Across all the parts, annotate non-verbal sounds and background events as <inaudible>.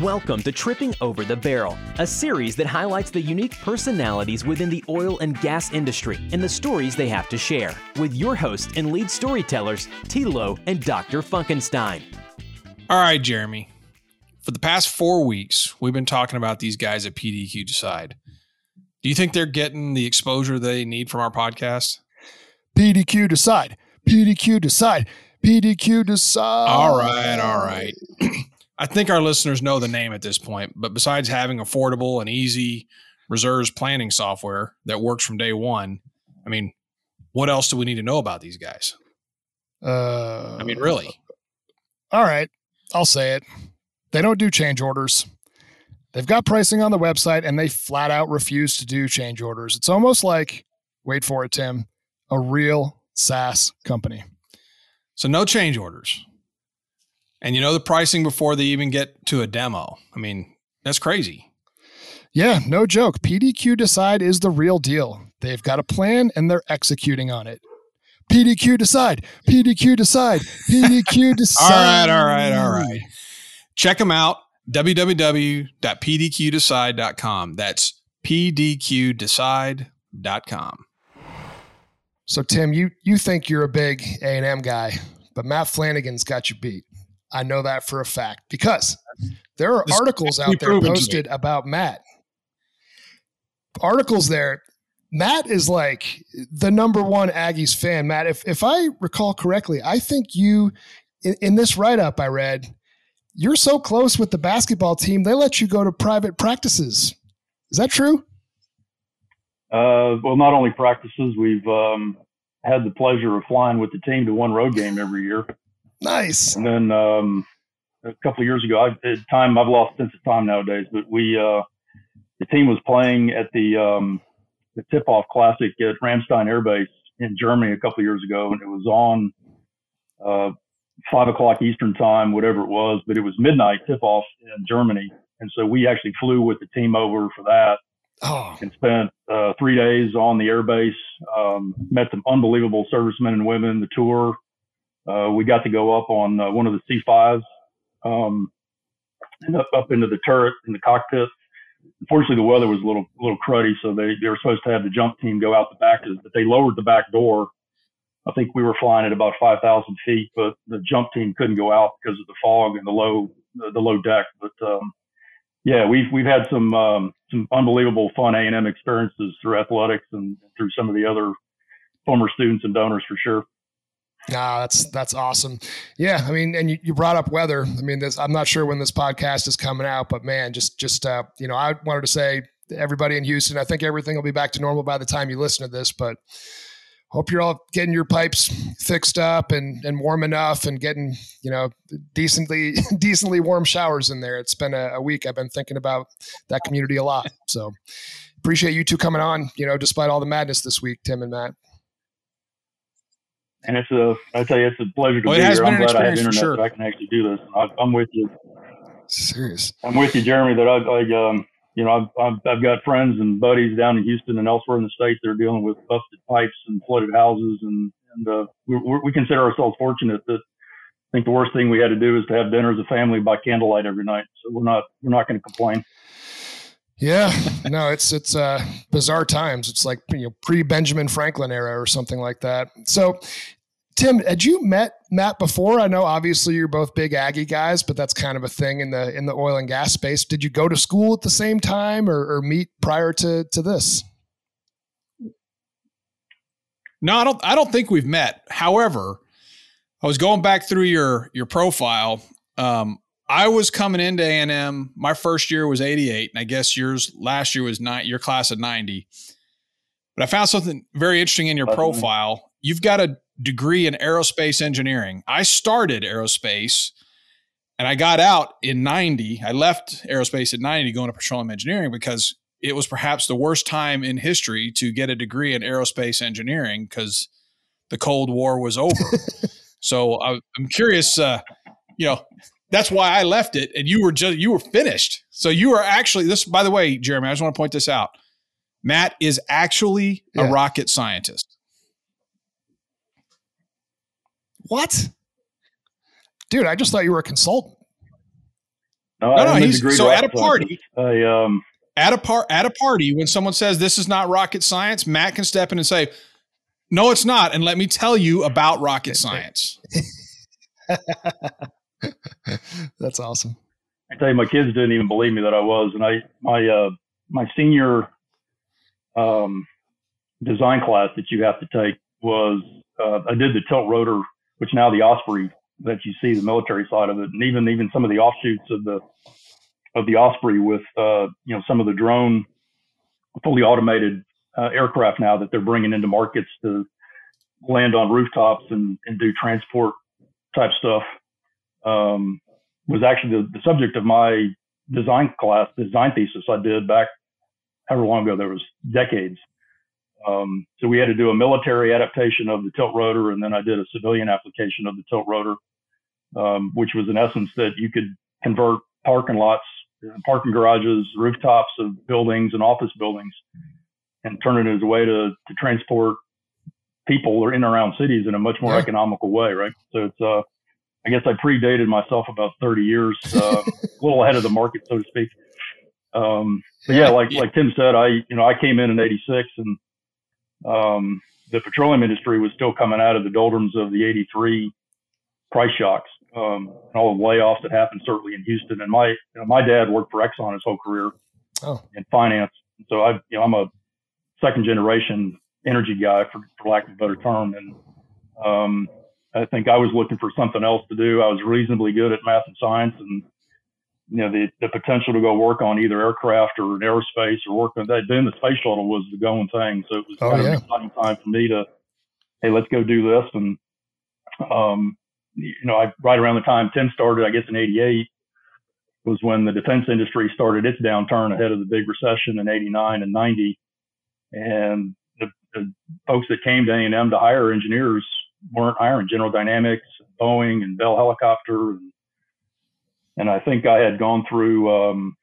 Welcome to Tripping Over the Barrel, a series that highlights the unique personalities within the oil and gas industry and the stories they have to share, with your hosts and lead storytellers, Tilo and Dr. Funkenstein. All right, Jeremy. For the past four weeks, we've been talking about these guys at PDQ Decide. Do you think they're getting the exposure they need from our podcast? PDQ Decide. PDQ Decide. PDQ Decide. All right, all right. <clears throat> I think our listeners know the name at this point, but besides having affordable and easy reserves planning software that works from day one, I mean, what else do we need to know about these guys? Uh, I mean, really? All right, I'll say it. They don't do change orders. They've got pricing on the website and they flat out refuse to do change orders. It's almost like, wait for it, Tim, a real SaaS company. So no change orders. And you know the pricing before they even get to a demo. I mean, that's crazy. Yeah, no joke. PDQ Decide is the real deal. They've got a plan and they're executing on it. PDQ Decide. PDQ Decide. PDQ <laughs> Decide. all right, all right, all right. Check them out www.pdqdecide.com. That's pdqdecide.com. So Tim, you you think you're a big A&M guy, but Matt Flanagan's got you beat. I know that for a fact because there are This articles out there proven to me. posted about Matt. Articles there. Matt is like the number one Aggies fan. Matt, if if I recall correctly, I think you in, in this write up I read, you're so close with the basketball team they let you go to private practices. Is that true? Uh, well, not only practices, we've um, had the pleasure of flying with the team to one road game every year. Nice. And then um, a couple of years ago, I, at time I've lost sense of time nowadays, but we uh, the team was playing at the um, the Tip Off Classic at Ramstein Air Base in Germany a couple of years ago, and it was on uh, five o'clock Eastern time, whatever it was, but it was midnight tip off in Germany, and so we actually flew with the team over for that Oh, and spent uh, three days on the airbase. Um, met some unbelievable servicemen and women. The tour, uh, we got to go up on uh, one of the C5s um, and up, up into the turret in the cockpit. Unfortunately, the weather was a little little cruddy, so they, they were supposed to have the jump team go out the back, but they lowered the back door. I think we were flying at about 5,000 feet, but the jump team couldn't go out because of the fog and the low the, low deck. But um, yeah, we've we've had some um, some unbelievable fun A and M experiences through athletics and through some of the other former students and donors for sure. Ah, that's that's awesome. Yeah, I mean, and you, you brought up weather. I mean, this I'm not sure when this podcast is coming out, but man, just just uh, you know, I wanted to say to everybody in Houston, I think everything will be back to normal by the time you listen to this, but hope you're all getting your pipes fixed up and and warm enough and getting, you know, decently <laughs> decently warm showers in there. It's been a, a week I've been thinking about that community a lot. So, appreciate you two coming on, you know, despite all the madness this week, Tim and Matt. And it's a I tell you, it's a pleasure to Well, be here. I'm glad I have internet for so I can actually do this. I, I'm with you. Serious. I'm with you, Jeremy. That I, I um, you know, I've, I've I've got friends and buddies down in Houston and elsewhere in the state that are dealing with busted pipes and flooded houses, and and uh, we we we consider ourselves fortunate that I think the worst thing we had to do is to have dinner as a family by candlelight every night. So we're not we're not going to complain. Yeah, no, it's it's uh, bizarre times. It's like you know pre Benjamin Franklin era or something like that. So, Tim, had you met Matt before? I know obviously you're both big Aggie guys, but that's kind of a thing in the in the oil and gas space. Did you go to school at the same time or, or meet prior to to this? No, I don't I don't think we've met. However, I was going back through your your profile. Um, I was coming into A&M. My first year was 88, and I guess yours last year was nine, your class of 90. But I found something very interesting in your profile. You've got a degree in aerospace engineering. I started aerospace and I got out in 90. I left aerospace at 90 going to petroleum engineering because it was perhaps the worst time in history to get a degree in aerospace engineering because the Cold War was over. <laughs> so I, I'm curious, uh, you know, that's why I left it, and you were just you were finished. So you are actually this. By the way, Jeremy, I just want to point this out. Matt is actually a rocket scientist. What? Dude, I just thought you were a consultant. No, no, no he's so at a party. I, um, at a par at a party when someone says this is not rocket science, Matt can step in and say, "No, it's not," and let me tell you about rocket <laughs> science. <laughs> <laughs> That's awesome. I tell you, my kids didn't even believe me that I was, and I my uh, my senior um, design class that you have to take was uh, I did the tilt rotor, which now the Osprey that you see the military side of it, and even even some of the offshoots of the of the Osprey with uh, you know some of the drone fully automated uh, aircraft now that they're bringing into markets to land on rooftops and, and do transport type stuff. Um, was actually the, the subject of my design class, design thesis I did back however long ago, there was decades. Um, so we had to do a military adaptation of the tilt rotor, and then I did a civilian application of the tilt rotor, um, which was in essence that you could convert parking lots, parking garages, rooftops of buildings and office buildings, and turn it as a way to, to transport people or in and around cities in a much more yeah. economical way, right? So it's uh, I guess I predated myself about 30 years, uh, <laughs> a little ahead of the market, so to speak. Um, but yeah, like like Tim said, I you know I came in in '86, and um, the petroleum industry was still coming out of the doldrums of the '83 price shocks, um, and all the layoffs that happened certainly in Houston. And my you know, my dad worked for Exxon his whole career oh. in finance, so I you know I'm a second generation energy guy for, for lack of a better term, and um, I think I was looking for something else to do. I was reasonably good at math and science, and you know the, the potential to go work on either aircraft or aerospace or work on that. Then the space shuttle was the going thing, so it was oh, kind yeah. of an exciting time for me to, hey, let's go do this. And um, you know, I right around the time Tim started, I guess in '88 was when the defense industry started its downturn ahead of the big recession in '89 and '90, and the, the folks that came to A&M to hire engineers weren't hiring General Dynamics, Boeing, and Bell Helicopter. And, and I think I had gone through, um,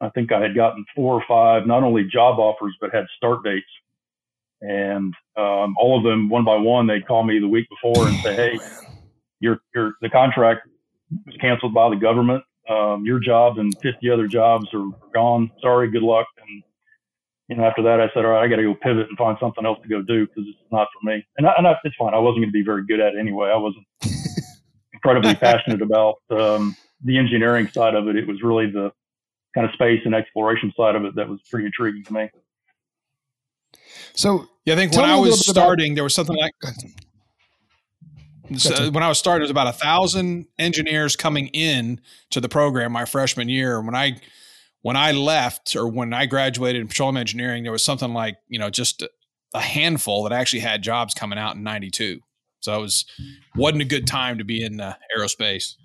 I think I had gotten four or five, not only job offers, but had start dates. And um, all of them, one by one, they'd call me the week before and say, hey, your, your, the contract was canceled by the government. Um, your job and 50 other jobs are gone. Sorry, good luck. And you know, after that, I said, all right, I got to go pivot and find something else to go do because it's not for me. And, I, and I, it's fine. I wasn't going to be very good at it anyway. I wasn't <laughs> incredibly passionate about um, the engineering side of it. It was really the kind of space and exploration side of it that was pretty intriguing to me. So, yeah, I think when I was starting, about- there was something like so when I was starting, it was about a thousand engineers coming in to the program my freshman year. When I when I left or when I graduated in petroleum engineering, there was something like, you know, just a handful that actually had jobs coming out in 92. So it was, wasn't a good time to be in uh, aerospace.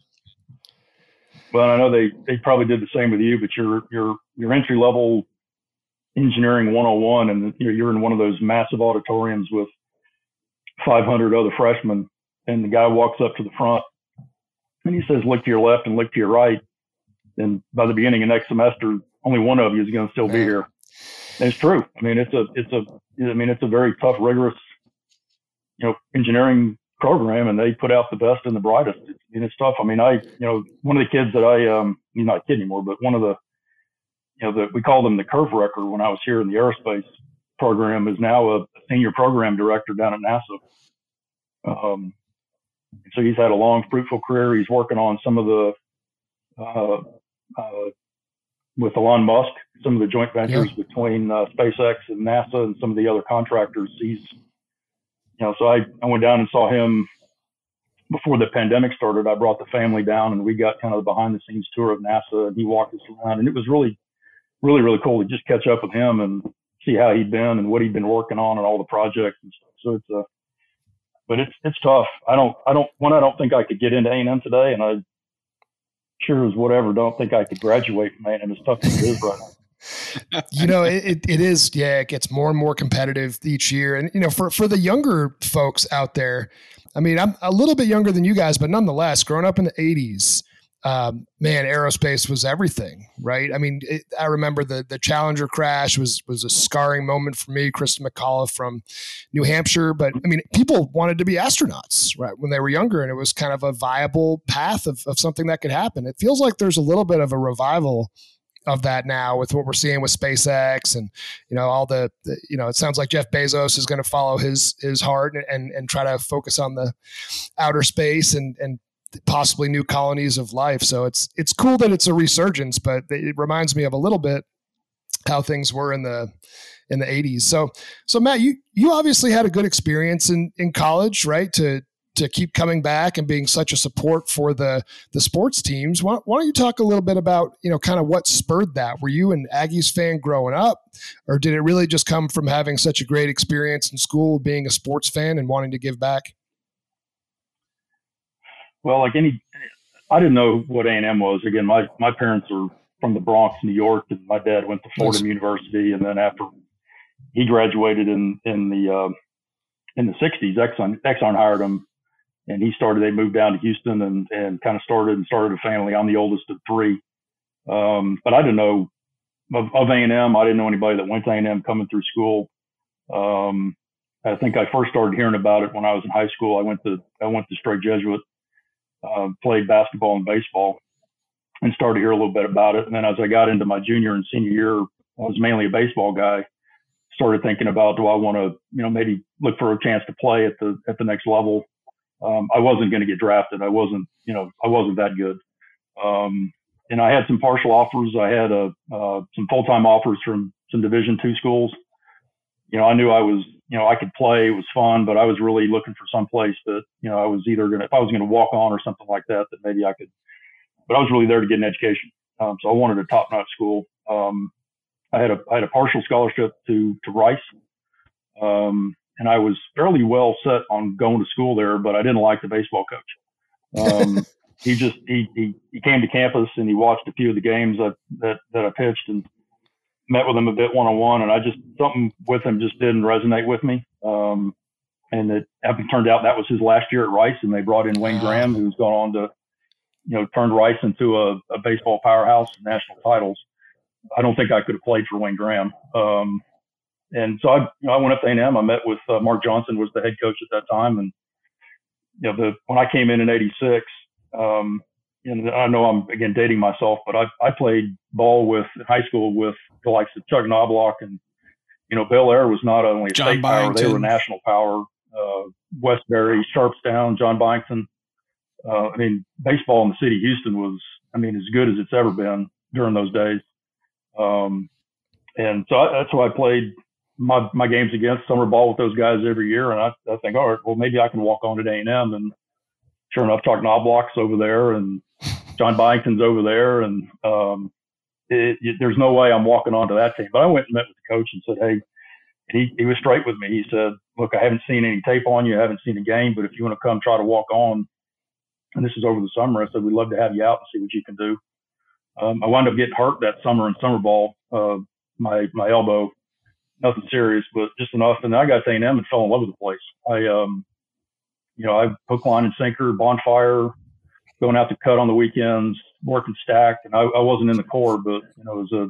Well, I know they, they probably did the same with you, but your, your, your entry level engineering 101 and you're, you're in one of those massive auditoriums with 500 other freshmen and the guy walks up to the front and he says, look to your left and look to your right then by the beginning of next semester, only one of you is going to still be here. And it's true. I mean, it's a, it's a, I mean, it's a very tough, rigorous, you know, engineering program, and they put out the best and the brightest. It's, and it's tough. I mean, I, you know, one of the kids that I, um, he's not a kid anymore, but one of the, you know, the, we call them the curve wrecker when I was here in the aerospace program is now a senior program director down at NASA. Um, so he's had a long, fruitful career. He's working on some of the uh, uh, with Elon Musk, some of the joint ventures yeah. between uh, SpaceX and NASA and some of the other contractors. He's, you know, so I, I went down and saw him before the pandemic started. I brought the family down and we got kind of the behind the scenes tour of NASA and he walked us around and it was really, really, really cool to just catch up with him and see how he'd been and what he'd been working on and all the projects and stuff. So it's a, uh, but it's, it's tough. I don't, I don't, one, I don't think I could get into A&M today and I sure as whatever. Don't think I could graduate from and as tough as it is right now. you know, it, it is, yeah, it gets more and more competitive each year. And, you know, for, for the younger folks out there, I mean, I'm a little bit younger than you guys, but nonetheless, growing up in the 80s, um, man, aerospace was everything, right? I mean, it, I remember the the Challenger crash was was a scarring moment for me. Kristen McCullough from New Hampshire, but I mean, people wanted to be astronauts, right, when they were younger, and it was kind of a viable path of, of something that could happen. It feels like there's a little bit of a revival of that now with what we're seeing with SpaceX and you know all the, the you know it sounds like Jeff Bezos is going to follow his his heart and, and and try to focus on the outer space and and possibly new colonies of life. So it's it's cool that it's a resurgence, but it reminds me of a little bit how things were in the in the 80s. So so Matt, you you obviously had a good experience in in college, right? To to keep coming back and being such a support for the the sports teams. Why, why, don't you talk a little bit about you know kind of what spurred that? Were you an Aggies fan growing up, or did it really just come from having such a great experience in school, being a sports fan and wanting to give back? Well, like any, I didn't know what A and M was. Again, my my parents are from the Bronx, New York, and my dad went to Fordham University, and then after he graduated in in the uh, in the '60s, Exxon Exxon hired him, and he started. They moved down to Houston and and kind of started and started a family. I'm the oldest of three, um, but I didn't know of, of A&M. I didn't know anybody that went to A&M coming through school. Um, I think I first started hearing about it when I was in high school. I went to I went to Strake Jesuit uh, played basketball and baseball and started to hear a little bit about it. And then as I got into my junior and senior year, I was mainly a baseball guy. Started thinking about do I want to, you know, maybe look for a chance to play at the at the next level. Um, I wasn't going to get drafted. I wasn't, you know, I wasn't that good. Um, and I had some partial offers. I had a uh, some full time offers from some Division two schools. You know, I knew I was you know, I could play. It was fun, but I was really looking for some place that, you know, I was either going to, if I was going to walk on or something like that, that maybe I could, but I was really there to get an education. Um, so I wanted a top notch school. Um, I had a, I had a partial scholarship to, to Rice. Um, and I was fairly well set on going to school there, but I didn't like the baseball coach. Um, <laughs> he just, he, he, he came to campus and he watched a few of the games that, that, that I pitched and, met with him a bit one on one, and I just something with him just didn't resonate with me. Um, and it turned out that was his last year at Rice, and they brought in Wayne Graham, who's gone on to, you know, turned Rice into a, a baseball powerhouse, national titles. I don't think I could have played for Wayne Graham. Um, and so I, you know, I went up to A&M. I met with uh, Mark Johnson, was the head coach at that time, and you know, the when I came in in '86, um, and I know I'm again dating myself, but I, I played ball with in high school with the likes of Chuck Knobloch and you know Bellaire was not only a John state Byington. power, they were a national power. Uh, Westbury, Sharpstown, John Byington. Uh, I mean, baseball in the city of Houston was, I mean, as good as it's ever been during those days. Um, and so I, that's why I played my my games against summer ball with those guys every year. And I, I think, all right, well, maybe I can walk on at A and M. And sure enough, Chuck Knobloch's over there, and John Byington's over there, and um, it, it, there's no way I'm walking onto that team. But I went and met with the coach and said, hey, he, he was straight with me. He said, look, I haven't seen any tape on you. I haven't seen a game, but if you want to come try to walk on, and this is over the summer, I said, we'd love to have you out and see what you can do. Um, I wound up getting hurt that summer in summer ball, uh, my, my elbow, nothing serious, but just enough. And I got to A&M and fell in love with the place. I, um, you know, I hook, line and sinker, bonfire, going out to cut on the weekends, working stacked. And I, I wasn't in the Corps, but you know, it was a,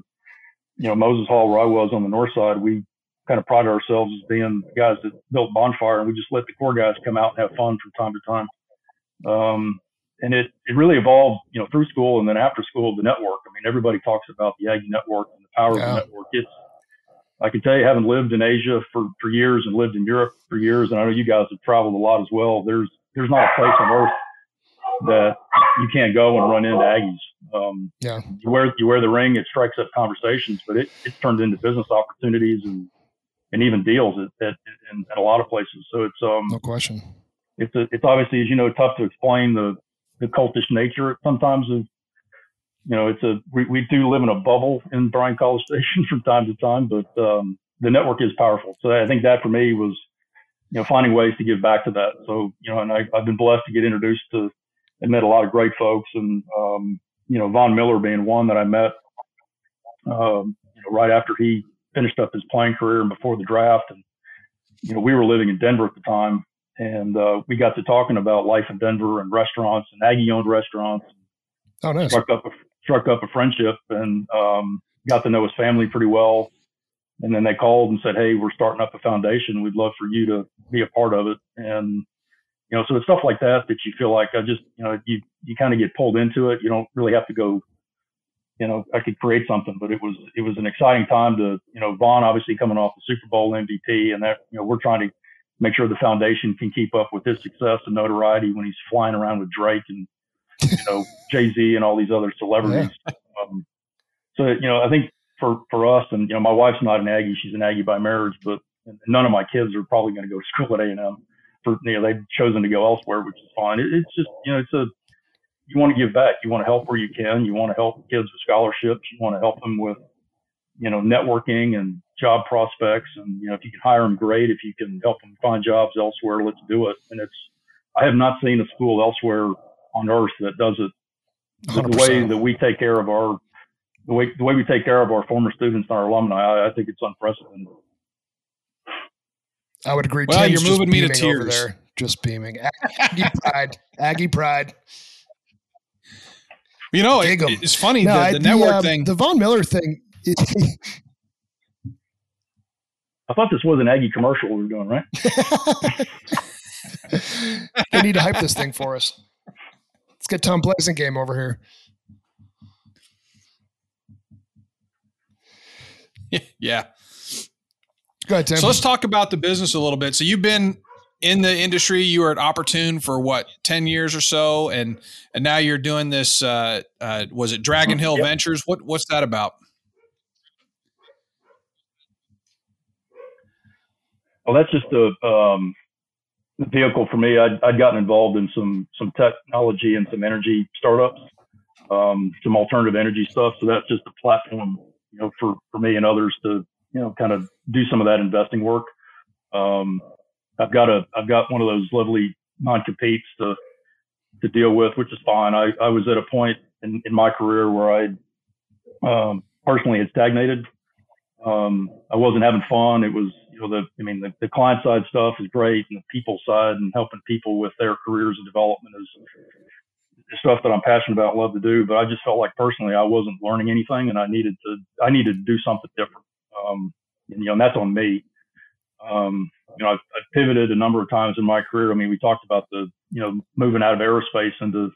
you know, Moses Hall where I was on the north side, we kind of prided ourselves as being the guys that built bonfire and we just let the Corps guys come out and have fun from time to time. Um, and it, it really evolved, you know, through school and then after school, the network. I mean, everybody talks about the Aggie network and the power yeah. of the network. It's, I can tell you, having lived in Asia for, for years and lived in Europe for years, and I know you guys have traveled a lot as well. There's there's not a place on earth that you can't go and run into Aggies. Um, yeah, you wear you wear the ring, it strikes up conversations, but it, it's turned into business opportunities and and even deals at, at, in, at a lot of places. So it's um, no question. It's a, it's obviously as you know tough to explain the the cultish nature sometimes of you know it's a we, we do live in a bubble in Bryan College Station <laughs> from time to time, but um, the network is powerful. So I think that for me was you know finding ways to give back to that. So you know, and I, I've been blessed to get introduced to and met a lot of great folks, and um, you know, Von Miller being one that I met, um, you know, right after he finished up his playing career and before the draft, and you know, we were living in Denver at the time, and uh, we got to talking about life in Denver and restaurants and Aggie-owned restaurants. Oh, nice. Struck up a, struck up a friendship and um, got to know his family pretty well. And then they called and said, "Hey, we're starting up a foundation. We'd love for you to be a part of it." And you know, so it's stuff like that that you feel like I just, you know, you you kind of get pulled into it. You don't really have to go. You know, I could create something, but it was it was an exciting time to, you know, Von obviously coming off the Super Bowl MVP, and that you know we're trying to make sure the foundation can keep up with his success and notoriety when he's flying around with Drake and you know <laughs> Jay Z and all these other celebrities. Yeah. Um, so you know, I think for for us, and you know, my wife's not an Aggie; she's an Aggie by marriage, but none of my kids are probably going to go to school at A and M. For you know, they've chosen to go elsewhere, which is fine. It, it's just you know, it's a you want to give back. You want to help where you can. You want to help kids with scholarships. You want to help them with you know networking and job prospects. And you know, if you can hire them, great. If you can help them find jobs elsewhere, let's do it. And it's I have not seen a school elsewhere on earth that does it the, way that we take care of our the way the way we take care of our former students and our alumni, I, I think it's unprecedented. I would agree. Well, Tim's you're moving me to tears. There, just beaming. Aggie <laughs> pride. Aggie pride. You know, it, it's funny no, the, the, the, network uh, thing. The Von Miller thing. I thought this was an Aggie commercial we were doing, right? <laughs> they need to hype this thing for us. Let's get Tom Game over here. <laughs> yeah. Go ahead, Tim. So let's talk about the business a little bit. So you've been in the industry. You were at Opportune for what ten years or so, and and now you're doing this. Uh, uh, was it Dragon Hill yep. Ventures? What what's that about? Well, that's just a um, vehicle for me. I'd, I'd gotten involved in some some technology and some energy startups, um, some alternative energy stuff. So that's just a platform you know, for, for me and others to, you know, kind of do some of that investing work. Um, I've got a, I've got one of those lovely non-competes to, to deal with, which is fine. I, I was at a point in, in my career where I, um, personally had stagnated. Um, I wasn't having fun. It was, you know, the, I mean, the, the client side stuff is great and the people side and helping people with their careers and development is, stuff that I'm passionate about, love to do. But I just felt like personally I wasn't learning anything, and I needed to I needed to do something different. Um, and you know, and that's on me. Um, you know, I've, I've, pivoted a number of times in my career. I mean, we talked about the you know moving out of aerospace into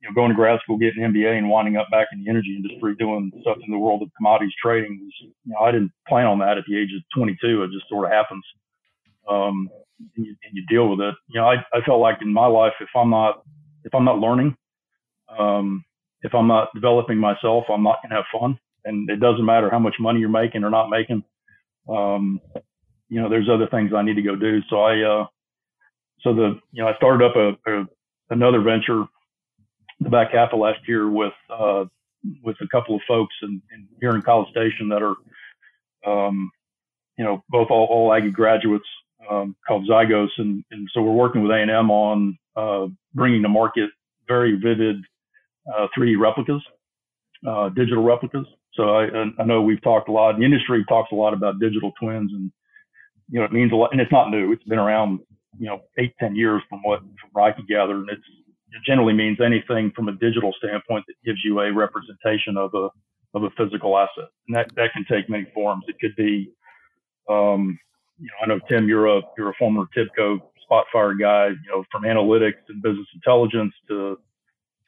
you know going to grad school, getting an MBA, and winding up back in the energy industry doing stuff in the world of commodities trading. You know, I didn't plan on that at the age of 22. It just sort of happens. Um, and you, and you, deal with it. You know, I, I felt like in my life, if I'm not if I'm not learning, um, if I'm not developing myself, I'm not going to have fun. And it doesn't matter how much money you're making or not making. Um, you know, there's other things I need to go do. So I, uh, so the, you know, I started up a, a another venture the back half of last year with, uh, with a couple of folks here in College Station that are, um, you know, both all, all Aggie graduates, um, called Zygos. And, and so we're working with A&M on, uh, bringing to market very vivid uh, 3D replicas, uh, digital replicas. So I, I know we've talked a lot. The industry talks a lot about digital twins, and you know it means a lot. And it's not new. It's been around, you know, eight ten years from what from what I can gather, and it's it generally means anything from a digital standpoint that gives you a representation of a of a physical asset, and that that can take many forms. It could be, um, you know, I know Tim, you're a you're a former TIBCO Spotfire guy, you know, from analytics and business intelligence to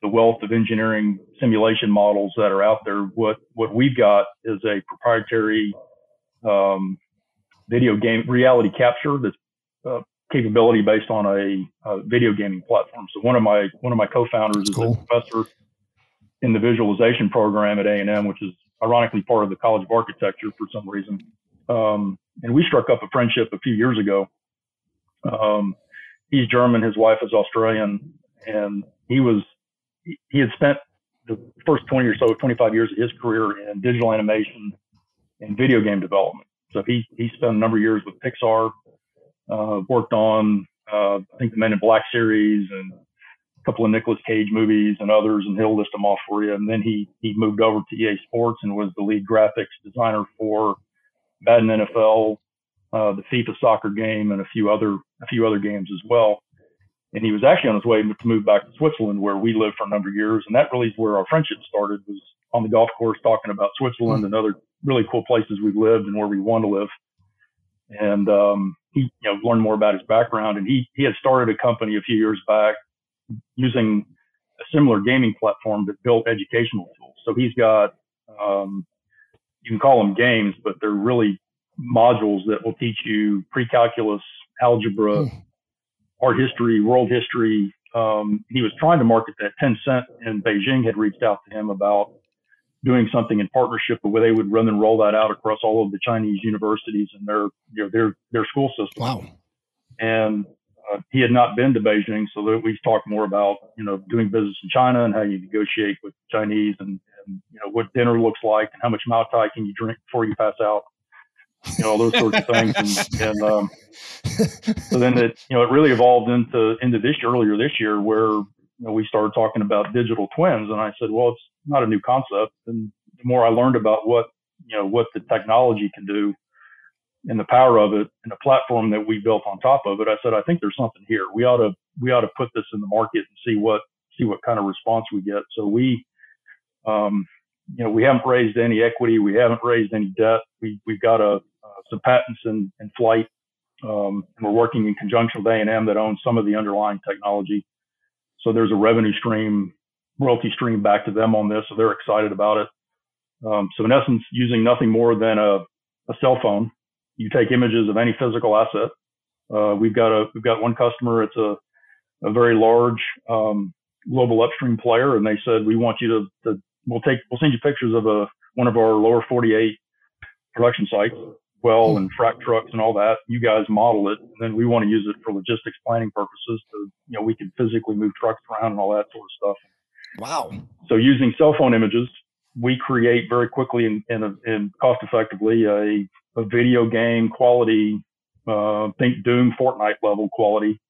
the wealth of engineering simulation models that are out there. What what we've got is a proprietary um, video game reality capture that's uh, capability based on a, a, video gaming platform. So one of my one of my co-founders cool. is a professor in the visualization program at A and M, which is ironically part of the College of Architecture for some reason. Um, and we struck up a friendship a few years ago um, he's German, his wife is Australian, and he was he had spent the first 20 or so, 25 years of his career in digital animation and video game development. So he he spent a number of years with Pixar, uh, worked on uh, I think the Men in Black series and a couple of Nicolas Cage movies and others, and he'll list them off for you. And then he he moved over to EA Sports and was the lead graphics designer for Madden NFL, uh, the FIFA soccer game, and a few other a few other games as well. And he was actually on his way to move back to Switzerland, where we lived for a number of years, and that really is where our friendship started. Was on the golf course talking about Switzerland and other really cool places we've lived and where we want to live. And um, he, you know, learned more about his background, and he he had started a company a few years back using a similar gaming platform that built educational tools. So he's got um, you can call them games, but they're really modules that will teach you pre-calculus, algebra, mm. Art history, world history. Um, he was trying to market that Tencent in Beijing had reached out to him about doing something in partnership where they would run and roll that out across all of the Chinese universities and their you know, their their school system. Wow. And uh, he had not been to Beijing, so that we talked more about you know doing business in China and how you negotiate with Chinese and, and you know what dinner looks like and how much Mao Tai can you drink before you pass out you know, those sorts of things. And, and um, so then it, you know, it really evolved into into this earlier this year where you know, we started talking about digital twins, and I said, well, it's not a new concept. And the more I learned about what you know what the technology can do and the power of it and the platform that we built on top of it, I said, I think there's something here. We ought to we ought to put this in the market and see what see what kind of response we get. So we um, you know, we haven't raised any equity. We haven't raised any debt. We, we've got a, some patents in, in flight. Um, we're working in conjunction with A&M that owns some of the underlying technology. So there's a revenue stream, royalty stream back to them on this. So they're excited about it. Um, so in essence, using nothing more than a, a cell phone, you take images of any physical asset. Uh, we've got a, we've got one customer. It's a, a very large, um, global upstream player. And they said, we want you to, to we'll take we'll send you pictures of a one of our lower 48 production sites, well and frac trucks and all that. You guys model it, and then we want to use it for logistics planning purposes. To you know, we can physically move trucks around and all that sort of stuff. Wow. So using cell phone images, we create very quickly and, and, and cost effectively a, a video game quality, uh, think Doom Fortnite level quality,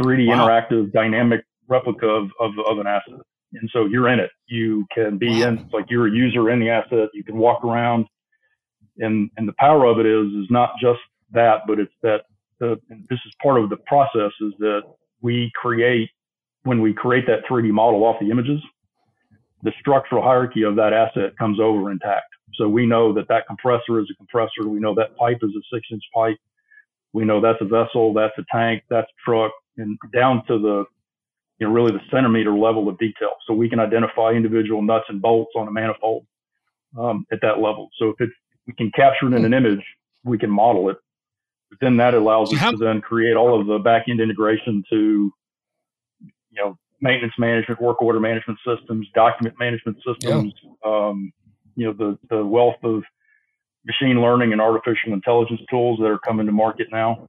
3D wow. interactive dynamic replica of, of, of an asset. And so you're in it. You can be wow. in, it's like you're a user in the asset. You can walk around. And, and the power of it is, is not just that, but it's that the, this is part of the process is that we create, when we create that 3D model off the images, the structural hierarchy of that asset comes over intact. So we know that that compressor is a compressor. We know that pipe is a six inch pipe. We know that's a vessel, that's a tank, that's a truck, and down to the you know, really the centimeter level of detail. So we can identify individual nuts and bolts on a manifold um, at that level. So if it's, we can capture it in an image, we can model it. But then that allows us to then create all of the back end integration to, you know, maintenance management, work order management systems, document management systems, yeah. um, you know, the, the wealth of machine learning and artificial intelligence tools that are coming to market now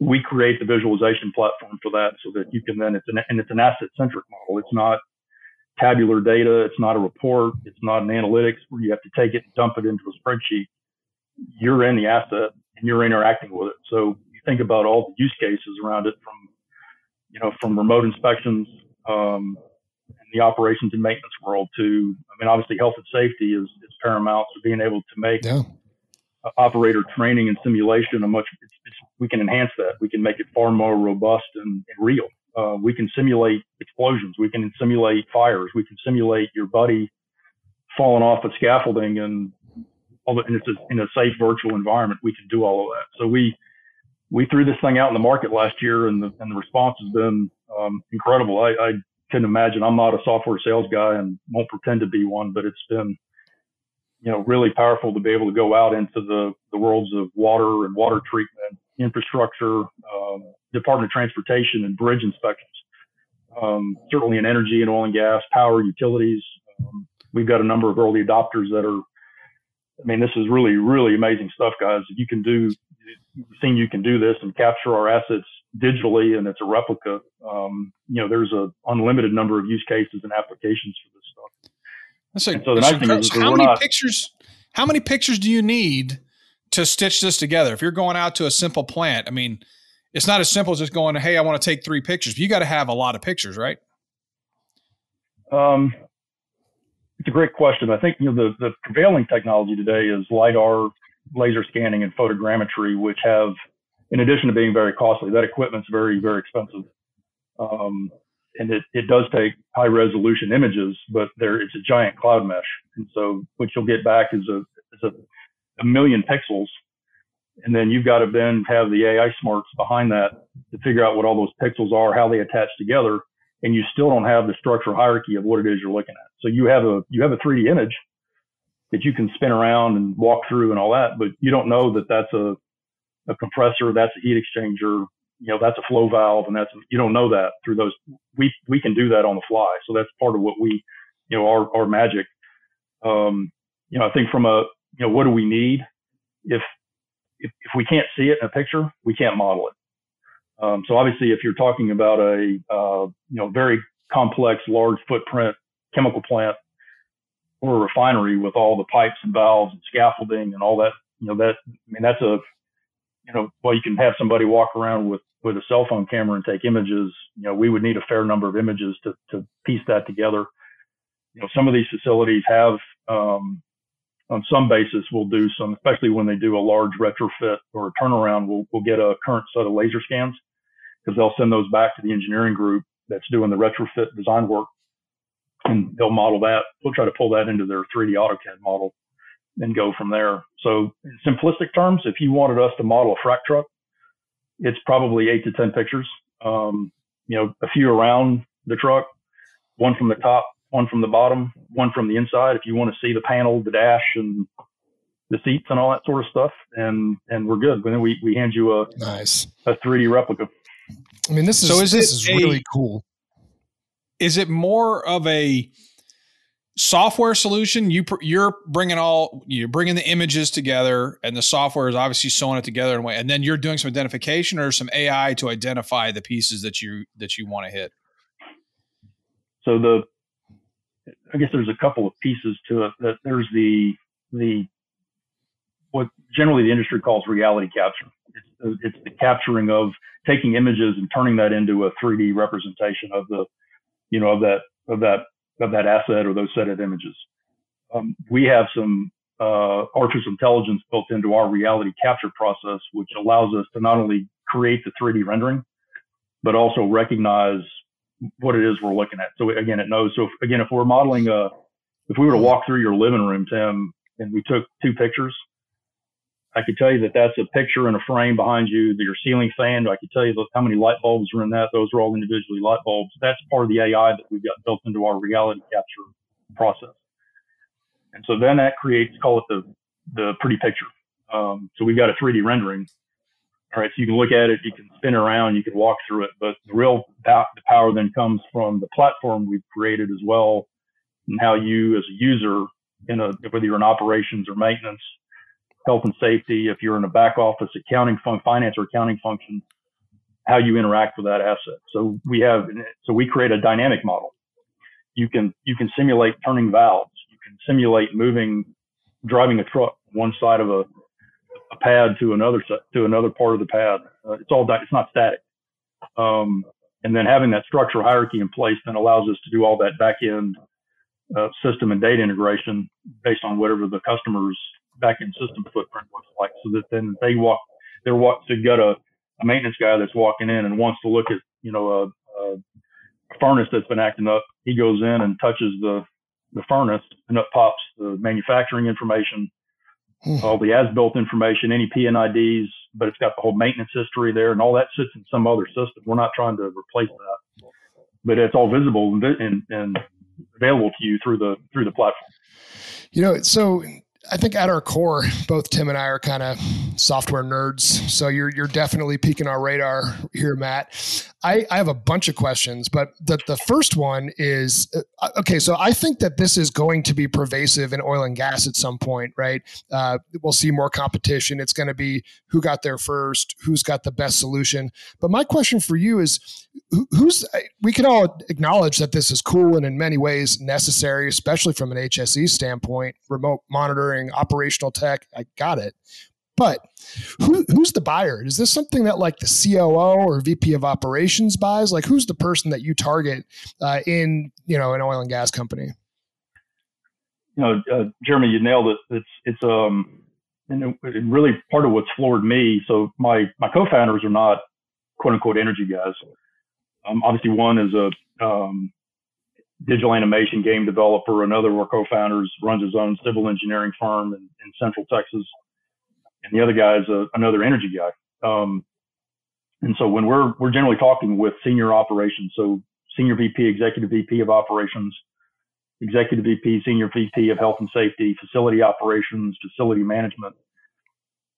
we create the visualization platform for that so that you can then it's an and it's an asset centric model. It's not tabular data. It's not a report. It's not an analytics where you have to take it and dump it into a spreadsheet. You're in the asset and you're interacting with it. So you think about all the use cases around it from, you know, from remote inspections, um, in the operations and maintenance world to, I mean, obviously health and safety is, is paramount. So being able to make yeah operator training and simulation a much it's, it's, we can enhance that we can make it far more robust and, and real uh, we can simulate explosions. We can simulate fires. We can simulate your buddy falling off of scaffolding and all the, and it's a, in a safe virtual environment. We can do all of that. So we we threw this thing out in the market last year and the and the response has been um, incredible. I, I couldn't imagine i'm not a software sales guy and won't pretend to be one but it's been you know, really powerful to be able to go out into the, the worlds of water and water treatment, infrastructure, um, Department of Transportation and bridge inspections. Um, certainly in energy and oil and gas, power, utilities. Um, we've got a number of early adopters that are, I mean, this is really, really amazing stuff, guys. You can do, you've you can do this and capture our assets digitally and it's a replica. Um, you know, there's a unlimited number of use cases and applications for this stuff. That's like, so the nice thing is, how many not, pictures? How many pictures do you need to stitch this together? If you're going out to a simple plant, I mean, it's not as simple as just going, "Hey, I want to take three pictures." You got to have a lot of pictures, right? Um, it's a great question. I think you know the the prevailing technology today is lidar, laser scanning, and photogrammetry, which have, in addition to being very costly, that equipment's very very expensive. Um, and it, it does take high resolution images, but there it's a giant cloud mesh. And so what you'll get back is a, is a, a million pixels. And then you've got to then have the AI smarts behind that to figure out what all those pixels are, how they attach together. And you still don't have the structural hierarchy of what it is you're looking at. So you have a, you have a 3D image that you can spin around and walk through and all that, but you don't know that that's a, a compressor, that's a heat exchanger, you know, that's a flow valve and that's, you don't know that through those. We, we can do that on the fly. So that's part of what we, you know, our, our magic. Um, you know, I think from a, you know, what do we need? If, if, if we can't see it in a picture, we can't model it. Um, so obviously, if you're talking about a, uh, you know, very complex, large footprint chemical plant or a refinery with all the pipes and valves and scaffolding and all that, you know, that, I mean, that's a, you know, well, you can have somebody walk around with, with a cell phone camera and take images. You know, we would need a fair number of images to, to piece that together. You know, some of these facilities have, um, on some basis, we'll do some, especially when they do a large retrofit or a turnaround, we'll, we'll get a current set of laser scans because they'll send those back to the engineering group that's doing the retrofit design work and they'll model that. We'll try to pull that into their 3D AutoCAD model and go from there. So in simplistic terms, if you wanted us to model a frac truck, it's probably eight to 10 pictures. Um, you know, a few around the truck, one from the top, one from the bottom, one from the inside. If you want to see the panel, the dash and the seats and all that sort of stuff, and, and we're good. then we, we hand you a nice, a 3D replica. I mean, this is, so is this is a, really cool. Is it more of a, software solution you you're bringing all you're bringing the images together and the software is obviously sewing it together in a way and then you're doing some identification or some ai to identify the pieces that you that you want to hit so the i guess there's a couple of pieces to it that there's the the what generally the industry calls reality capture it's, it's the capturing of taking images and turning that into a 3d representation of the you know of that of that of that asset or those set of images. Um, we have some uh, intelligence built into our reality capture process, which allows us to not only create the 3D rendering, but also recognize what it is we're looking at. So again, it knows. So if, again, if we're modeling a, if we were to walk through your living room, Tim, and we took two pictures, I could tell you that that's a picture in a frame behind you, your ceiling fan. I could tell you how many light bulbs are in that. Those are all individually light bulbs. That's part of the AI that we've got built into our reality capture process. And so then that creates, call it the, the pretty picture. Um, so we've got a 3D rendering. All right. So you can look at it, you can spin around, you can walk through it, but the real the power then comes from the platform we've created as well and how you as a user in a, whether you're in operations or maintenance health and safety, if you're in a back office accounting fun- finance or accounting function, how you interact with that asset. So we have, so we create a dynamic model. You can, you can simulate turning valves. You can simulate moving, driving a truck one side of a, a pad to another, to another part of the pad. Uh, it's all, it's not static. Um, and then having that structural hierarchy in place then allows us to do all that back end uh, system and data integration based on whatever the customer's back-end system footprint looks like so that then they walk, they're walk, so you got a, a maintenance guy that's walking in and wants to look at, you know, a, a furnace that's been acting up. He goes in and touches the, the furnace and up pops the manufacturing information. Hmm. all the as-built information, any P&IDs, but it's got the whole maintenance history there and all that sits in some other system. We're not trying to replace that, but it's all visible and, and, and available to you through the, through the platform. You know, so I think at our core, both Tim and I are kind of software nerds. So you're you're definitely peeking our radar here, Matt. I, I have a bunch of questions, but the, the first one is uh, okay. So I think that this is going to be pervasive in oil and gas at some point, right? Uh, we'll see more competition. It's going to be who got there first, who's got the best solution. But my question for you is who's we can all acknowledge that this is cool and in many ways necessary especially from an hse standpoint remote monitoring operational tech i got it but who, who's the buyer? Is this something that like the coo or vp of operations buys? Like who's the person that you target uh, in you know an oil and gas company? You know uh, jeremy you nailed it. It's it's um and it, really part of what's floored me. So my my co-founders are not quote unquote energy guys. Um, obviously, one is a um, digital animation game developer. Another of our co-founders runs his own civil engineering firm in, in Central Texas, and the other guy is a, another energy guy. Um, and so when we're we're generally talking with senior operations, so senior VP, executive VP of operations, executive VP, senior VP of health and safety, facility operations, facility management.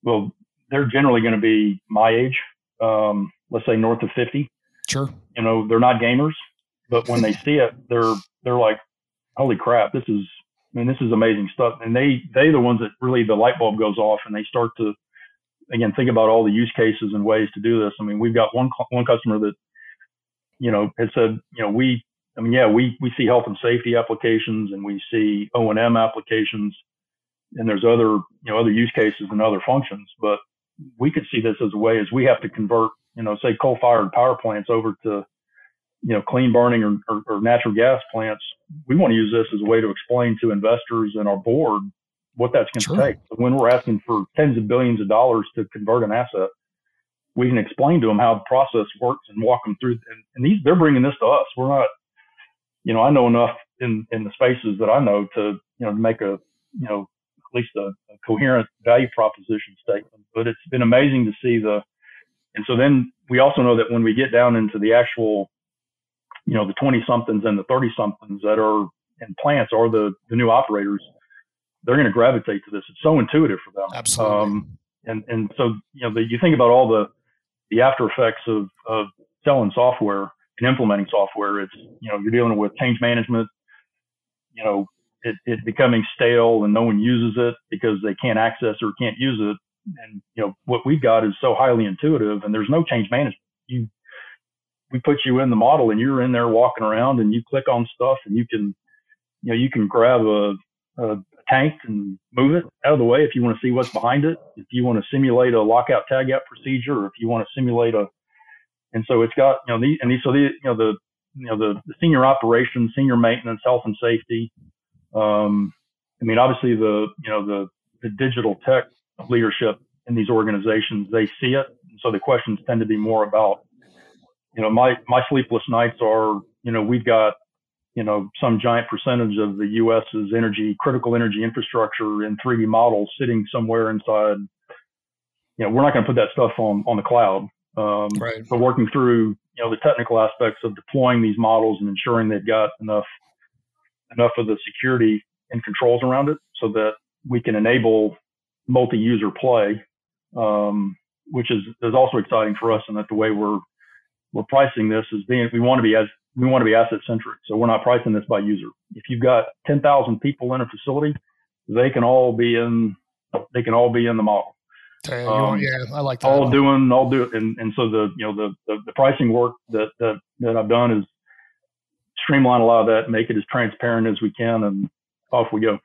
Well, they're generally going to be my age, um, let's say north of 50. Sure. You know, they're not gamers, but when they <laughs> see it, they're they're like, "Holy crap! This is, I mean, this is amazing stuff." And they they the ones that really the light bulb goes off, and they start to again think about all the use cases and ways to do this. I mean, we've got one one customer that you know has said, you know, we I mean, yeah, we we see health and safety applications and we see O and M applications, and there's other you know other use cases and other functions, but we could see this as a way as we have to convert you know say coal fired power plants over to you know clean burning or, or, or natural gas plants. We want to use this as a way to explain to investors and our board what that's going to sure. take. So when we're asking for tens of billions of dollars to convert an asset, we can explain to them how the process works and walk them through. And, and these, they're bringing this to us. We're not, you know, I know enough in, in the spaces that I know to, you know, make a, you know, at least a, a coherent value proposition statement. But it's been amazing to see the, and so then we also know that when we get down into the actual, you know, the 20 somethings and the 30 somethings that are in plants or the, the new operators, they're going to gravitate to this. It's so intuitive for them. Absolutely. Um, and, and so, you know, the, you think about all the, the after effects of, of selling software and implementing software. It's, you know, you're dealing with change management, you know, it, it becoming stale and no one uses it because they can't access or can't use it. And, you know, what we've got is so highly intuitive and there's no change management. You, we put you in the model and you're in there walking around and you click on stuff and you can, you know, you can grab a, a tank and move it out of the way if you want to see what's behind it. If you want to simulate a lockout tagout procedure, or if you want to simulate a, and so it's got you know these and these so the you know the you know the, the senior operations, senior maintenance, health and safety. Um, I mean, obviously the you know the the digital tech leadership in these organizations they see it, so the questions tend to be more about you know my my sleepless nights are you know we've got you know, some giant percentage of the U.S.'s energy, critical energy infrastructure in 3D models sitting somewhere inside. You know, we're not going to put that stuff on on the cloud. Um, right. But working through, you know, the technical aspects of deploying these models and ensuring they've got enough enough of the security and controls around it so that we can enable multi-user play, um, which is is also exciting for us. And that the way we're we're pricing this as being we want to be as we want to be asset centric. So we're not pricing this by user. If you've got 10,000 people in a facility, they can all be in, they can all be in the model. Um, yeah, I like that. All doing, all do, and and so the you know the the, the pricing work that, that that I've done is streamline a lot of that, make it as transparent as we can, and off we go.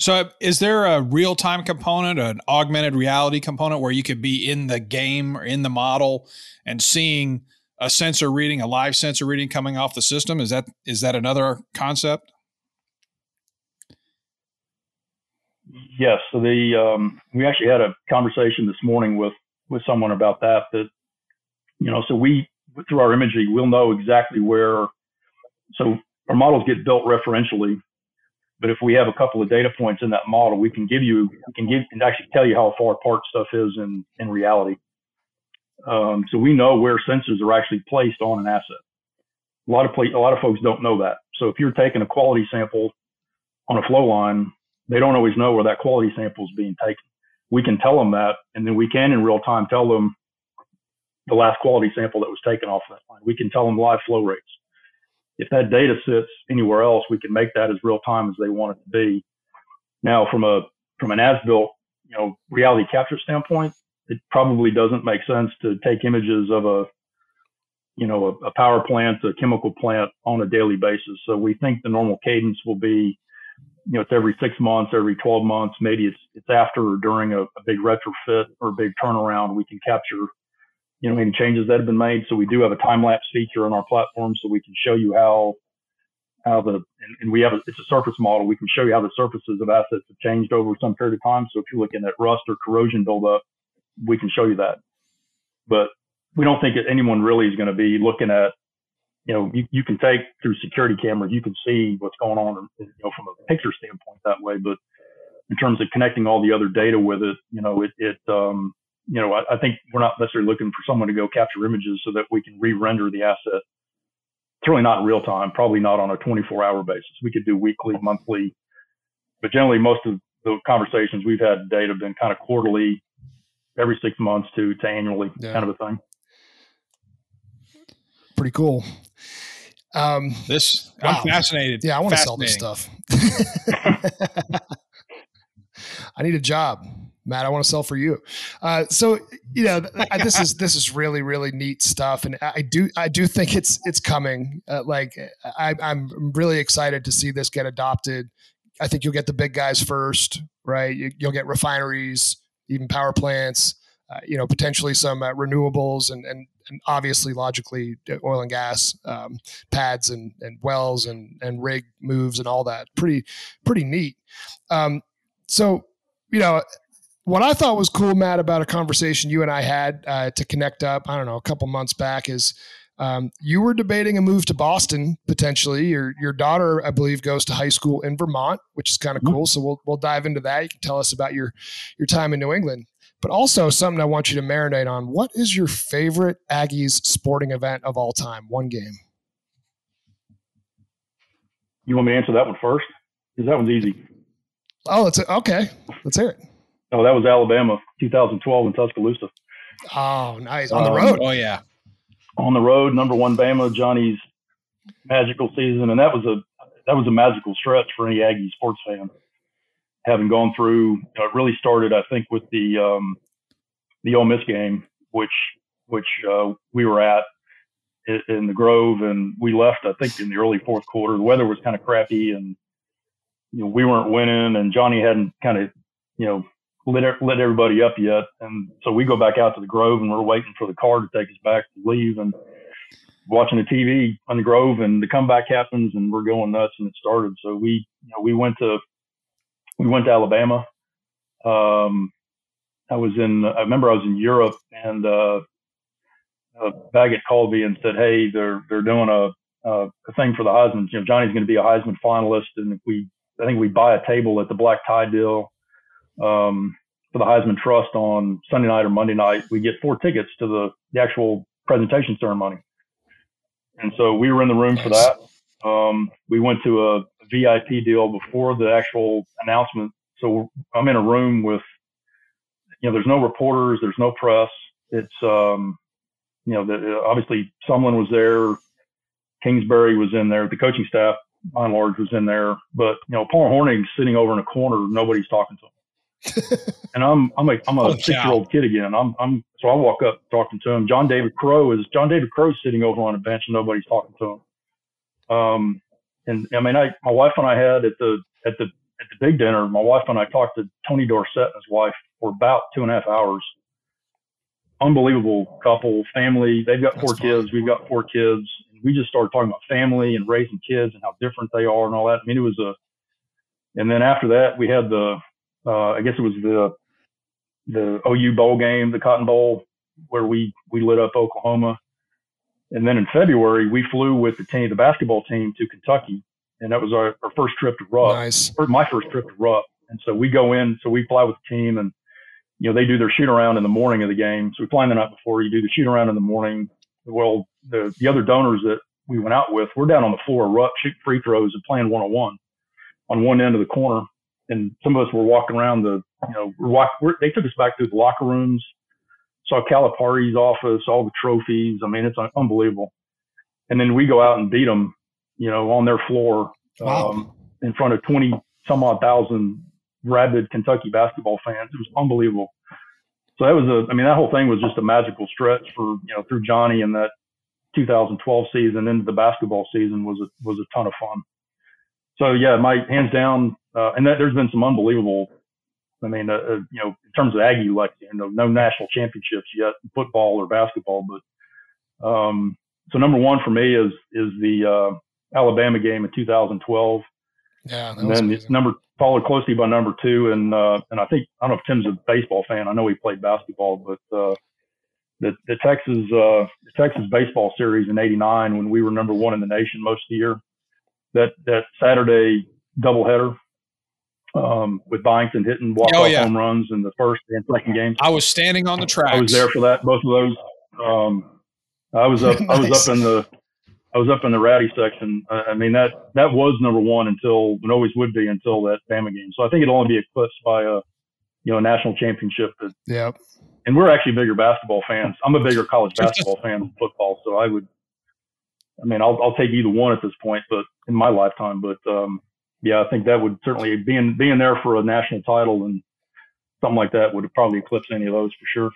So, is there a real time component, an augmented reality component where you could be in the game or in the model and seeing a sensor reading, a live sensor reading coming off the system? Is that is that another concept? Yes. So the um, we actually had a conversation this morning with with someone about that. That you know, so we through our imagery, we'll know exactly where. So our models get built referentially but if we have a couple of data points in that model, we can give you, we can give, and actually tell you how far apart stuff is in, in reality. Um, so we know where sensors are actually placed on an asset. A lot of a lot of folks don't know that. So if you're taking a quality sample on a flow line, they don't always know where that quality sample is being taken. We can tell them that, and then we can in real time tell them the last quality sample that was taken off that line. We can tell them live flow rates if that data sits anywhere else, we can make that as real time as they want it to be. Now, from a from an as-built, you know, reality capture standpoint, it probably doesn't make sense to take images of a, you know, a, a power plant, a chemical plant on a daily basis. So we think the normal cadence will be, you know, it's every six months, every 12 months, maybe it's it's after or during a, a big retrofit or a big turnaround. We can capture you know, any changes that have been made. So we do have a time lapse feature on our platform, so we can show you how how the and, and, we have a, it's a surface model. We can show you how the surfaces of assets have changed over some period of time. So if you're looking at rust or corrosion buildup, we can show you that. But we don't think that anyone really is going to be looking at, you know, you, you can take through security cameras, you can see what's going on, you know, from a picture standpoint that way. But in terms of connecting all the other data with it, you know, it, it um, you know, I, I think we're not necessarily looking for someone to go capture images so that we can re-render the asset. It's really not in real time, probably not on a 24 hour basis. We could do weekly, monthly, but generally most of the conversations we've had today have been kind of quarterly, every six months to, to annually yeah. kind of a thing. Pretty cool. Um, this wow. I'm fascinated. Yeah, I want to sell this stuff. <laughs> I need a job. Matt, I want to sell for you. Uh, so you know, this is this is really really neat stuff, and I do I do think it's it's coming. Uh, like I, I'm really excited to see this get adopted. I think you'll get the big guys first, right? You, will get refineries, even power plants, uh, you know, potentially some uh, renewables, and, and and obviously logically uh, oil and gas um, pads and and wells and and rig moves and all that. Pretty pretty neat. Um, so you know what I thought was cool, Matt, about a conversation you and I had uh, to connect up, I don't know, a couple months back is um, you were debating a move to Boston potentially. Your your daughter, I believe, goes to high school in Vermont, which is kind of mm-hmm. cool. So we'll we'll dive into that. You can tell us about your your time in New England, but also something I want you to marinate on. What is your favorite Aggies sporting event of all time? One game. You want me to answer that one first? Because that one's easy. Oh, it's okay. Let's hear it. Oh, that was Alabama, 2012 in Tuscaloosa. Oh, nice on the um, road. oh yeah, on the road, number one Bama, Johnny's magical season, and that was a that was a magical stretch for any Aggie sports fan. Having gone through, you know, it really started, I think, with the um, the Ole Miss game, which which uh, we were at in the Grove, and we left, I think, in the early fourth quarter. The weather was kind of crappy, and you know we weren't winning, and Johnny hadn't kind of you know lit, lit everybody up yet. And so we go back out to the Grove and we're waiting for the car to take us back to leave and watching the TV on the Grove and the comeback happens and we're going nuts and it started. So we, you know, we went to, we went to Alabama. Um, I was in, I remember I was in Europe and, uh, uh, Baggett called me and said, Hey, they're, they're doing a, uh, a thing for the Heisman. You know, Johnny's going to be a Heisman finalist. And if we, I think we buy a table at the black tie deal um, for the Heisman Trust on Sunday night or Monday night, we get four tickets to the, the actual presentation ceremony. And so we were in the room for that. Um, we went to a, VIP deal before the actual announcement. So I'm in a room with, you know, there's no reporters, there's no press. It's, um, you know, the, obviously someone was there. Kingsbury was in there. The coaching staff, by and large, was in there. But, you know, Paul Hornung's sitting over in a corner. Nobody's talking to him. <laughs> and I'm I'm a I'm a oh, six year old kid again. I'm I'm so I walk up talking to him. John David Crow is John David Crow sitting over on a bench and nobody's talking to him. Um, and I mean, I my wife and I had at the at the at the big dinner. My wife and I talked to Tony Dorsett and his wife for about two and a half hours. Unbelievable couple, family. They've got four kids. We've got four kids. We just started talking about family and raising kids and how different they are and all that. I mean, it was a. And then after that, we had the uh, I guess it was the the OU bowl game, the Cotton Bowl, where we we lit up Oklahoma. And then in February, we flew with the team, the basketball team, to Kentucky, and that was our, our first trip to Rupp. Nice. Or my first trip to Rupp. And so we go in, so we fly with the team, and you know they do their shoot around in the morning of the game. So we fly in the night before. You do the shoot around in the morning. Well, the the other donors that we went out with, we're down on the floor, Rupp shooting free throws and playing one on one on one end of the corner and some of us were walking around the, you know, we're walk, we're, they took us back to the locker rooms, saw Calipari's office, all the trophies. I mean, it's unbelievable. And then we go out and beat them, you know, on their floor wow. um, in front of 20 some odd thousand rabid Kentucky basketball fans. It was unbelievable. So that was a, I mean, that whole thing was just a magical stretch for, you know, through Johnny and that 2012 season into the basketball season was a, was a ton of fun. So yeah, my hands down, uh, and that, there's been some unbelievable. I mean, uh, uh, you know, in terms of Aggie, like you know, no national championships yet, in football or basketball, but um, so number one for me is is the uh, Alabama game in 2012. Yeah, and then amazing. number followed closely by number two, and uh, and I think I don't know if Tim's a baseball fan. I know he played basketball, but uh, the, the Texas uh, the Texas baseball series in '89 when we were number one in the nation most of the year. That that Saturday doubleheader um, with Byington hitting walk off oh, yeah. home runs in the first and second games. I was standing on the track. I was there for that. Both of those. Um, I was up. nice. <laughs> I was up in the. I was up in the rowdy section. I mean that that was number one until and always would be until that Bama game. So I think it'll only be eclipsed by a you know a national championship. That, yep. And we're actually bigger basketball fans. I'm a bigger college <laughs> basketball fan than football. So I would. I mean, I'll I'll take either one at this point, but in my lifetime. But um, yeah, I think that would certainly being being there for a national title and something like that would probably eclipse any of those for sure.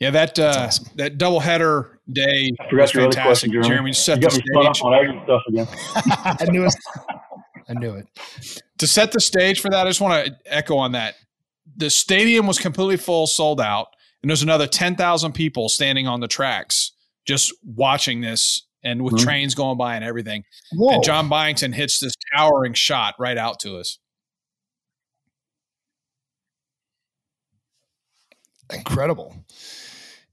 Yeah, that uh, awesome. that doubleheader day I was your fantastic. Question, Jeremy. Jeremy set you the stage. on stuff again. <laughs> I knew it. I knew it. To set the stage for that, I just want to echo on that. The stadium was completely full, sold out, and there's another ten thousand people standing on the tracks just watching this and with mm-hmm. trains going by and everything. Whoa. And John Byington hits this towering shot right out to us. Incredible.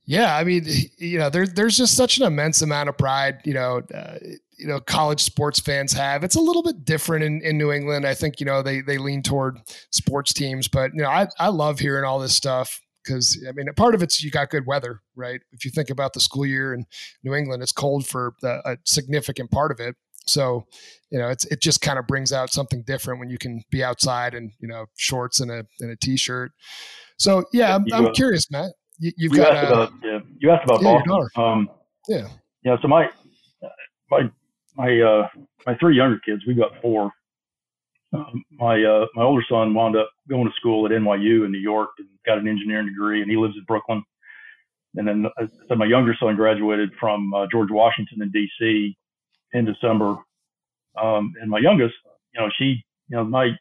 Yeah, I mean, you know, there's there's just such an immense amount of pride, you know, uh, you know, college sports fans have. It's a little bit different in, in New England. I think, you know, they they lean toward sports teams, but you know, I I love hearing all this stuff because I mean, part of it's you got good weather, right? If you think about the school year in New England, it's cold for the, a significant part of it. So, you know, it's it just kind of brings out something different when you can be outside and you know shorts and a and a t-shirt. So yeah, I'm, I'm curious, Matt. You, have got asked about yeah, you asked about yeah, Boston. Um, yeah, yeah. So my my my uh my three younger kids, we've got four. Um, my uh, my older son wound up going to school at NYU in New York and got an engineering degree, and he lives in Brooklyn. And then uh, so my younger son graduated from uh, George Washington in D.C. in December. Um, and my youngest, you know, she, you know, my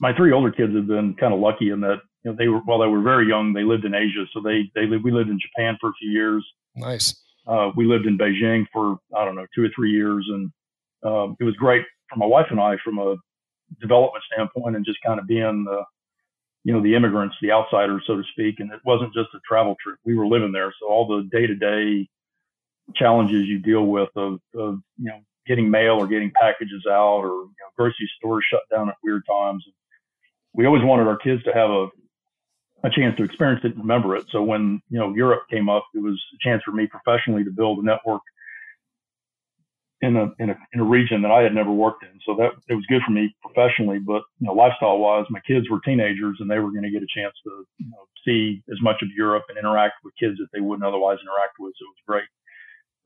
my three older kids have been kind of lucky in that you know they were while they were very young, they lived in Asia, so they they lived, we lived in Japan for a few years. Nice. Uh, we lived in Beijing for I don't know two or three years, and um, it was great for my wife and I from a development standpoint and just kind of being the, you know, the immigrants, the outsiders, so to speak. And it wasn't just a travel trip. We were living there. So all the day to day challenges you deal with of, of, you know, getting mail or getting packages out or, you know, grocery stores shut down at weird times. We always wanted our kids to have a, a chance to experience it and remember it. So when, you know, Europe came up, it was a chance for me professionally to build a network in a, in a in a region that I had never worked in. So that it was good for me professionally, but you know, lifestyle wise, my kids were teenagers and they were going to get a chance to you know, see as much of Europe and interact with kids that they wouldn't otherwise interact with. So it was great.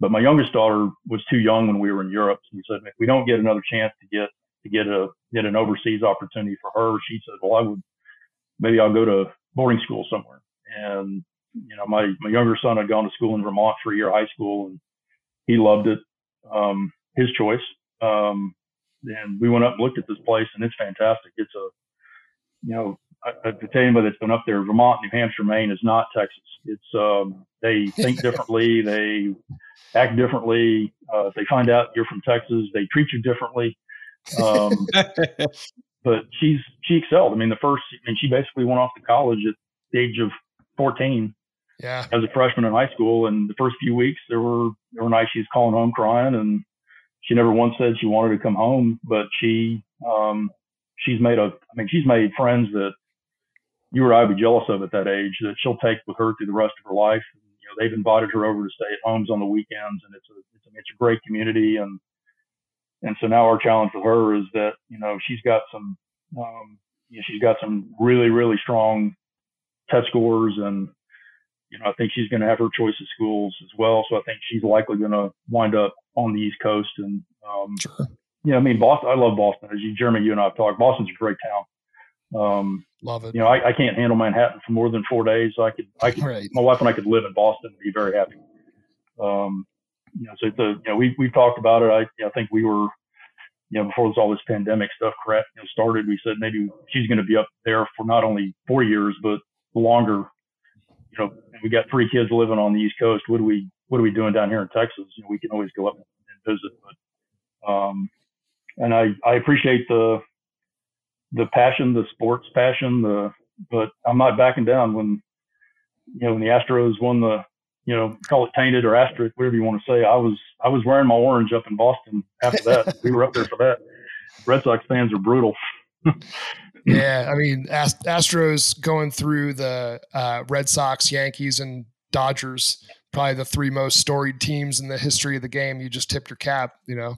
But my youngest daughter was too young when we were in Europe. So we said if we don't get another chance to get to get a get an overseas opportunity for her, she said, well, I would maybe I'll go to boarding school somewhere. And you know, my my younger son had gone to school in Vermont for a year high school and he loved it um, his choice. Um, and we went up and looked at this place, and it's fantastic. It's a, you know, I, I, to tell anybody that's been up there, Vermont, New Hampshire, Maine is not Texas. It's um, they think <laughs> differently, they act differently. Uh, if they find out you're from Texas, they treat you differently. Um, <laughs> but she's she excelled. I mean, the first, I mean, she basically went off to college at the age of 14 yeah. as a freshman in high school. And the first few weeks, there were there were nights she was calling home crying, and she never once said she wanted to come home. But she um, she's made a I mean she's made friends that you or I would be jealous of at that age that she'll take with her through the rest of her life. And, you know, they've invited her over to stay at homes on the weekends, and it's a it's a, it's a great community. And and so now our challenge for her is that you know she's got some um, you know, she's got some really really strong test scores and you know, I think she's going to have her choice of schools as well. So I think she's likely going to wind up on the East Coast. And, um, sure. yeah, I mean, Boston, I love Boston. As you, Jeremy, you and I have talked, Boston's a great town. Um, love it. You know, I, I, can't handle Manhattan for more than four days. So I could, I could, right. my wife and I could live in Boston and be very happy. Um, you know, so it's a, you know, we, we've talked about it. I, you know, I think we were, you know, before this, all this pandemic stuff crap, you know, started, we said maybe she's going to be up there for not only four years, but longer you know, we got three kids living on the East Coast. What are we, what are we doing down here in Texas? You know, we can always go up and visit, but, um, and I, I appreciate the, the passion, the sports passion, the, but I'm not backing down when, you know, when the Astros won the, you know, call it tainted or asterisk, whatever you want to say, I was I was wearing my orange up in Boston after that. we were up there for that. Red Sox fans are brutal. <laughs> yeah, I mean, Ast- Astros going through the uh, Red Sox, Yankees, and Dodgers, probably the three most storied teams in the history of the game. You just tipped your cap. You know,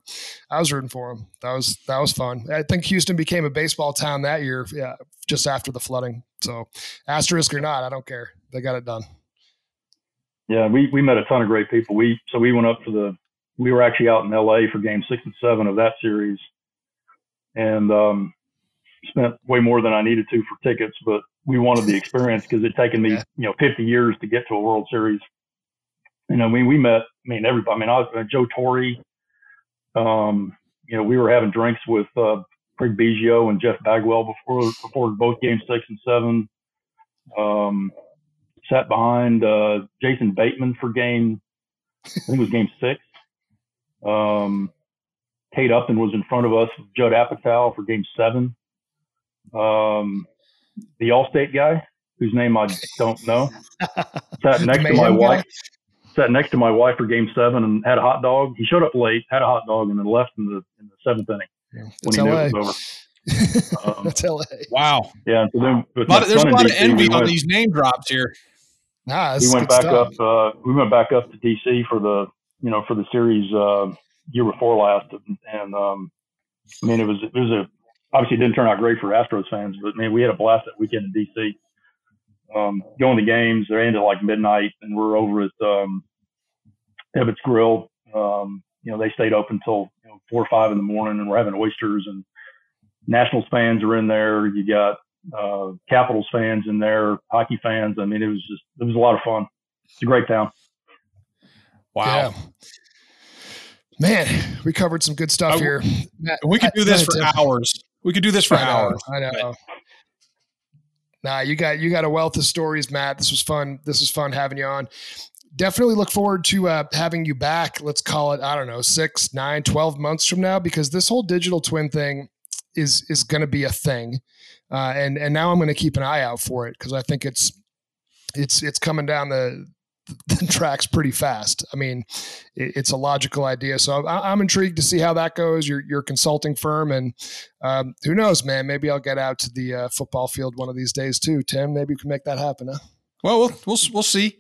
I was rooting for them. That was that was fun. I think Houston became a baseball town that year, yeah, just after the flooding. So, asterisk or not, I don't care. They got it done. Yeah, we we met a ton of great people. We so we went up for the we were actually out in L.A. for Game Six and Seven of that series, and um, spent way more than I needed to for tickets, but we wanted the <laughs> experience because it'd taken me, yeah. you know, 50 years to get to a World Series. You know, I mean, we met, I mean, everybody, I mean, I was, uh, Joe Torre, um, you know, we were having drinks with, uh, Craig Biggio and Jeff Bagwell before, before both games six and seven. Um, sat behind, uh, Jason Bateman for game, I think it was game six. Um, Kate Upton was in front of us, Judd Apatow for game seven. Um, the Allstate guy, whose name I don't know, <laughs> sat next to my wife. Sat next to my wife for Game Seven and had a hot dog. He showed up late, had a hot dog, and then left in the in the seventh inning yeah, when he LA. knew it was over. <laughs> Um, that's LA. Wow. Yeah. So then, a lot there's a lot DC, of envy on these name drops here. Nah, we went back stuff. up. Uh, we went back up to DC for the you know for the series uh, year before last, and, and um, I mean it was it was a obviously it didn't turn out great for Astros fans, but man, we had a blast that weekend in DC. Um, going to games, they ended like midnight, and we're over at um, Ebbitt Grill. Um, you know, they stayed open until you know, four or five in the morning, and we're having oysters. And Nationals fans are in there. You got uh, Capitals fans in there, hockey fans. I mean, it was just it was a lot of fun. It's a great town. Wow. Yeah. Man, we covered some good stuff here. Matt, we could do this for hours. We could do this for I hours. I know. Nah, you got you got a wealth of stories, Matt. This was fun. This was fun having you on. Definitely look forward to uh, having you back. Let's call it, I don't know, six, nine, 12 months from now, because this whole digital twin thing is is going to be a thing. Uh, and and now I'm going to keep an eye out for it because I think it's it's it's coming down the the <laughs> tracks pretty fast. I mean, it, it's a logical idea. So I, am intrigued to see how that goes. Your your consulting firm, and um, who knows, man? Maybe I'll get out to the uh, football field one of these days too. Tim, maybe we can make that happen. Huh? Well, we'll we'll, we'll see.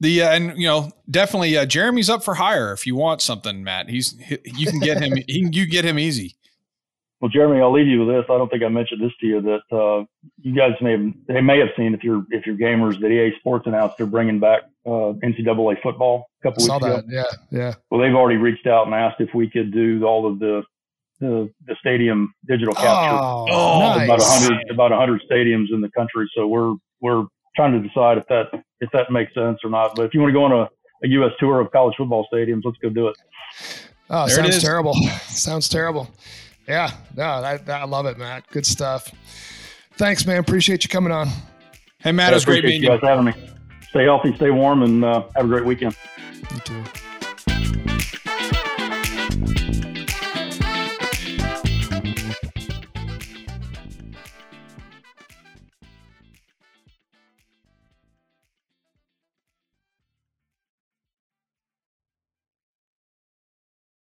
The uh, and you know definitely uh, Jeremy's up for hire if you want something, Matt. He's he, you can get him. <laughs> he, you get him easy. Well, Jeremy, I'll leave you with this. I don't think I mentioned this to you that uh, you guys may have they may have seen if you're if you're gamers that EA Sports announced they're bringing back uh, NCAA football a couple weeks ago. Yeah, yeah. Well, they've already reached out and asked if we could do all of the the, the stadium digital capture. Oh, oh nice. about hundred about hundred stadiums in the country. So we're we're trying to decide if that if that makes sense or not. But if you want to go on a, a U.S. tour of college football stadiums, let's go do it. Oh, there <laughs> sounds terrible. sounds terrible. Yeah, no, I, I love it, Matt. Good stuff. Thanks, man. Appreciate you coming on. Hey, Matt, it was great meeting you. guys having me. Stay healthy, stay warm, and uh, have a great weekend. You too.